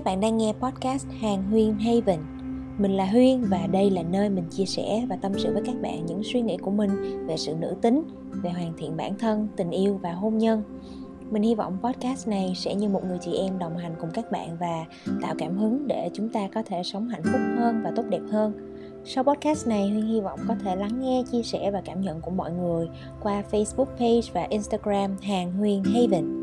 Các bạn đang nghe podcast Hàng Huyên Haven. Mình là Huyên và đây là nơi mình chia sẻ và tâm sự với các bạn những suy nghĩ của mình về sự nữ tính, về hoàn thiện bản thân, tình yêu và hôn nhân. Mình hy vọng podcast này sẽ như một người chị em đồng hành cùng các bạn và tạo cảm hứng để chúng ta có thể sống hạnh phúc hơn và tốt đẹp hơn. Sau podcast này, Huyên hy vọng có thể lắng nghe, chia sẻ và cảm nhận của mọi người qua Facebook page và Instagram Hàng Huyên Haven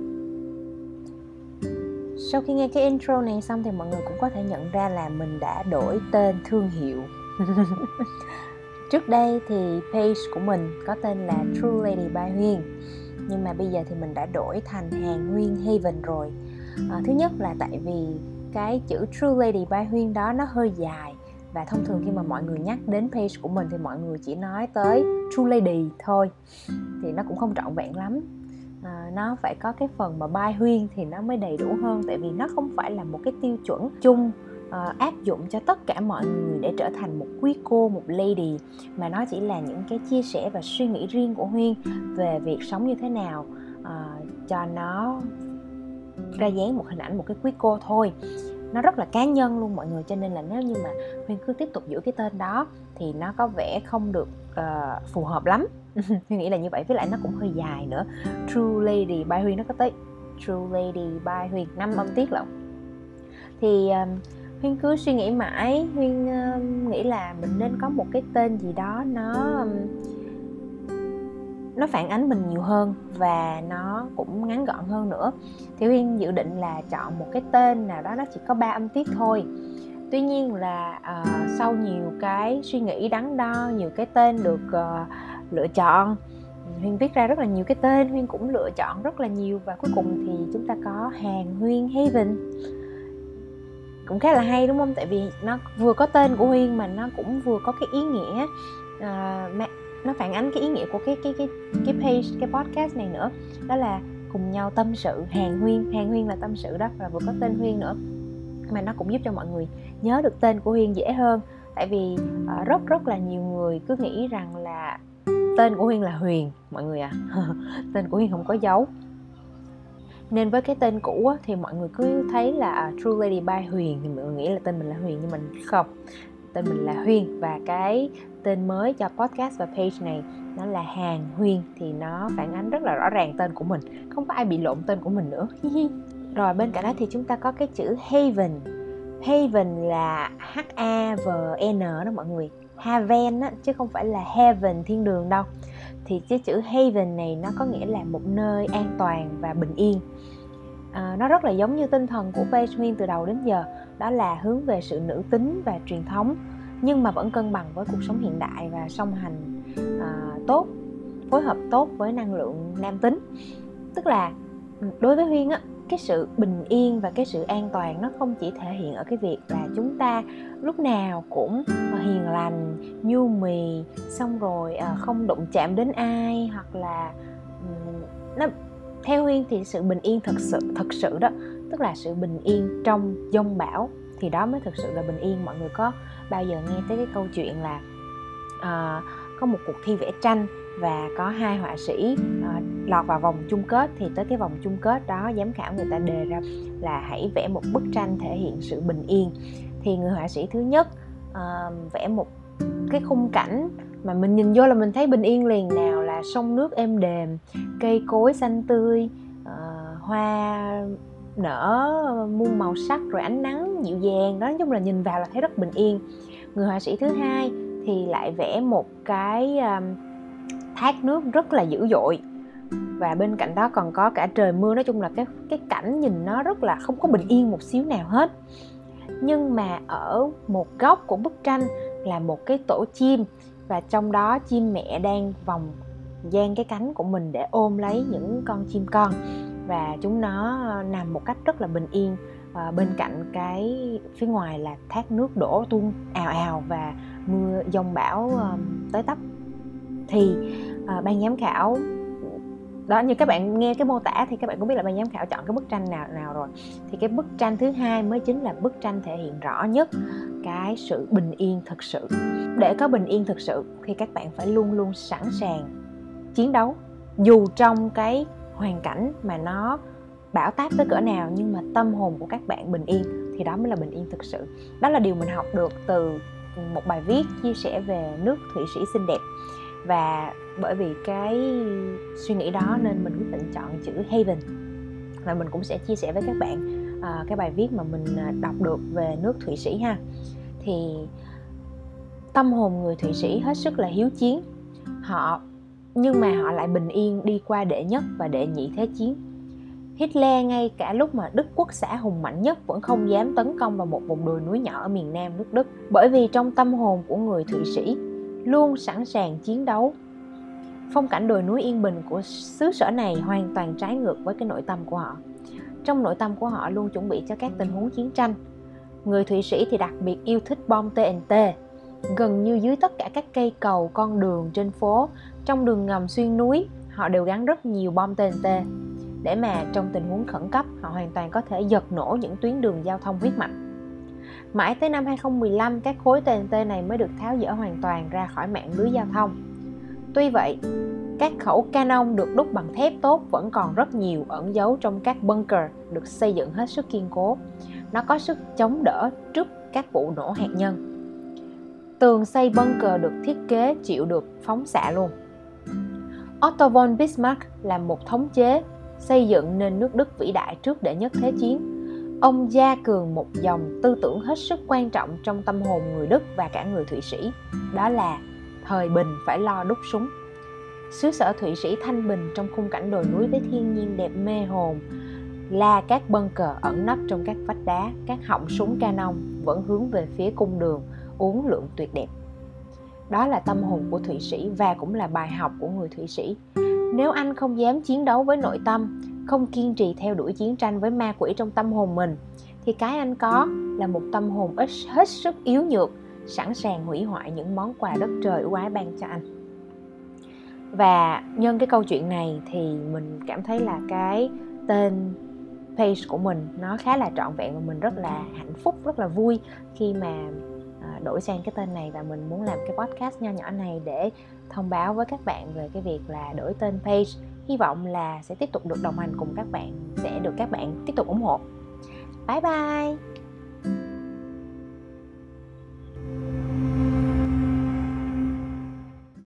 sau khi nghe cái intro này xong thì mọi người cũng có thể nhận ra là mình đã đổi tên thương hiệu. Trước đây thì page của mình có tên là True Lady by Huyên. Nhưng mà bây giờ thì mình đã đổi thành hàng Huyên Haven rồi. À, thứ nhất là tại vì cái chữ True Lady by Huyên đó nó hơi dài. Và thông thường khi mà mọi người nhắc đến page của mình thì mọi người chỉ nói tới True Lady thôi. Thì nó cũng không trọn vẹn lắm à, nó phải có cái phần mà bai huyên thì nó mới đầy đủ hơn. Tại vì nó không phải là một cái tiêu chuẩn chung À, áp dụng cho tất cả mọi người để trở thành một quý cô một lady mà nó chỉ là những cái chia sẻ và suy nghĩ riêng của huyên về việc sống như thế nào à, cho nó ra dáng một hình ảnh một cái quý cô thôi. Nó rất là cá nhân luôn mọi người cho nên là nếu như mà huyên cứ tiếp tục giữ cái tên đó thì nó có vẻ không được uh, phù hợp lắm. Huy nghĩ là như vậy với lại nó cũng hơi dài nữa. True lady by huyên nó có tới true lady by huyên năm âm tiết lận. Thì um, huyên cứ suy nghĩ mãi. Huyên um, nghĩ là mình nên có một cái tên gì đó nó um, nó phản ánh mình nhiều hơn và nó cũng ngắn gọn hơn nữa. Thì huyên dự định là chọn một cái tên nào đó nó chỉ có ba âm tiết thôi tuy nhiên là uh, sau nhiều cái suy nghĩ đắn đo nhiều cái tên được uh, lựa chọn huyên viết ra rất là nhiều cái tên huyên cũng lựa chọn rất là nhiều và cuối cùng thì chúng ta có hàng huyên haven. Cũng khá là hay đúng không? Tại vì nó vừa có tên của huyên mà nó cũng vừa có cái ý nghĩa uh, nó phản ánh cái ý nghĩa của cái cái cái cái page cái podcast này nữa. Đó là cùng nhau tâm sự hàng huyên hàng huyên là tâm sự đó và vừa có tên huyên nữa mà nó cũng giúp cho mọi người nhớ được tên của huyên dễ hơn. Tại vì uh, rất rất là nhiều người cứ nghĩ rằng là tên của huyên là huyền mọi người à. Tên của huyên không có dấu. Nên với cái tên cũ á, thì mọi người cứ thấy là à, True Lady by Huyền thì mọi người nghĩ là tên mình là Huyền nhưng mình không. Tên mình là Huyên và cái tên mới cho podcast và page này nó là Hàng Huyên thì nó phản ánh rất là rõ ràng tên của mình. Không có ai bị lộn tên của mình nữa rồi bên cạnh đó thì chúng ta có cái chữ Haven. Haven là H A V N đó mọi người. Haven á, chứ không phải là Heaven thiên đường đâu. Thì cái chữ Haven này nó có nghĩa là một nơi an toàn và bình yên. À, nó rất là giống như tinh thần của page Huyên từ đầu đến giờ đó là hướng về sự nữ tính và truyền thống nhưng mà vẫn cân bằng với cuộc sống hiện đại và song hành à, tốt phối hợp tốt với năng lượng nam tính. Tức là ừ, đối với huyên á cái sự bình yên và cái sự an toàn nó không chỉ thể hiện ở cái việc là chúng ta lúc nào cũng ờ, hiền lành nhu mì xong rồi ờ, không đụng chạm đến ai hoặc là nó theo huyên thì sự bình yên thật sự thật sự đó tức là sự bình yên trong dông bão thì đó mới thực sự là bình yên. Mọi người có bao giờ nghe tới cái câu chuyện là uh, có một cuộc thi vẽ tranh và có hai họa sĩ uh, lọt vào vòng chung kết thì tới cái vòng chung kết đó giám khảo người ta đề ra là hãy vẽ một bức tranh thể hiện sự bình yên. Thì người họa sĩ thứ nhất uh, vẽ một cái khung cảnh mà mình nhìn vô là mình thấy bình yên liền nào là sông nước êm đềm cây cối xanh tươi uh, hoa nở muôn màu sắc rồi ánh nắng dịu dàng. Đó nói chung là nhìn vào là thấy rất bình yên. Người họa sĩ thứ hai thì lại vẽ một cái um, thác nước rất là dữ dội và bên cạnh đó còn có cả trời mưa. Nói chung là cái cái cảnh nhìn nó rất là không có bình yên một xíu nào hết. Nhưng mà ở một góc của bức tranh là một cái tổ chim. Và trong đó chim mẹ đang vòng dang cái cánh của mình để ôm lấy những con chim con. Và chúng nó nằm một cách rất là bình yên. À, bên cạnh cái phía ngoài là thác nước đổ tuôn ào ào và mưa dông bão ờ, tới tấp. Thì ờ, ban giám khảo đó như các bạn nghe cái mô tả thì các bạn cũng biết là ban giám khảo chọn cái bức tranh nào nào rồi. Thì cái bức tranh thứ hai mới chính là bức tranh thể hiện rõ nhất cái sự bình yên thực sự. Để có bình yên thực sự thì các bạn phải luôn luôn sẵn sàng chiến đấu. Dù trong cái hoàn cảnh mà nó bão táp tới cỡ nào nhưng mà tâm hồn của các bạn bình yên thì đó mới là bình yên thực sự. Đó là điều mình học được từ một bài viết chia sẻ về nước thụy sĩ xinh đẹp và bởi vì cái suy nghĩ đó nên mình quyết định chọn chữ haven. Và mình cũng sẽ chia sẻ với các bạn uh, cái bài viết mà mình ờ, đọc được về nước thụy sĩ ha. Thì tâm hồn người thụy sĩ hết sức là hiếu chiến. Họ nhưng mà họ lại bình yên đi qua đệ nhất và đệ nhị thế chiến. Hitler ngay cả lúc mà Đức quốc xã hùng mạnh nhất vẫn không dám tấn công vào một vùng đồi núi nhỏ ở miền Nam nước Đức. Bởi vì trong tâm hồn của người Thụy Sĩ luôn sẵn sàng chiến đấu. Phong cảnh đồi núi yên bình của xứ sở này hoàn toàn trái ngược với cái nội tâm của họ. Trong nội tâm của họ luôn chuẩn bị cho các tình huống chiến tranh. Người Thụy Sĩ thì đặc biệt yêu thích bom TNT. Gần như dưới tất cả các cây cầu, con đường trên phố, trong đường ngầm xuyên núi, họ đều gắn rất nhiều bom TNT để mà trong tình huống khẩn cấp họ hoàn toàn có thể giật nổ những tuyến đường giao thông huyết mạch. Mãi tới năm 2015, các khối TNT này mới được tháo dỡ hoàn toàn ra khỏi mạng lưới giao thông. Tuy vậy, các khẩu canon được đúc bằng thép tốt vẫn còn rất nhiều ẩn giấu trong các bunker được xây dựng hết sức kiên cố. Nó có sức chống đỡ trước các vụ nổ hạt nhân. Tường xây bunker được thiết kế chịu được phóng xạ luôn. Otto von Bismarck là một thống chế xây dựng nên nước Đức vĩ đại trước đệ nhất thế chiến. Ông gia cường một dòng tư tưởng hết sức quan trọng trong tâm hồn người Đức và cả người Thụy Sĩ, đó là thời bình phải lo đúc súng. Xứ sở Thụy Sĩ thanh bình trong khung cảnh đồi núi với thiên nhiên đẹp mê hồn là các bunker ẩn nấp trong các vách đá, các họng súng canon vẫn hướng về phía cung đường uốn lượn tuyệt đẹp. Đó là tâm hồn của Thụy Sĩ và cũng là bài học của người Thụy Sĩ nếu anh không dám chiến đấu với nội tâm không kiên trì theo đuổi chiến tranh với ma quỷ trong tâm hồn mình, thì cái anh có là một tâm hồn ít, hết sức yếu nhược, sẵn sàng hủy hoại những món quà đất trời quái ban cho anh. Và nhân cái câu chuyện này thì mình cảm thấy là cái tên page của mình nó khá là trọn vẹn và mình rất là hạnh phúc, rất là vui khi mà à, đổi sang cái tên này. Và mình muốn làm cái podcast nho nhỏ này để thông báo với các bạn về cái việc là đổi tên page hy vọng là sẽ tiếp tục được đồng hành cùng các bạn, sẽ được các bạn tiếp tục ủng hộ. Bye bye!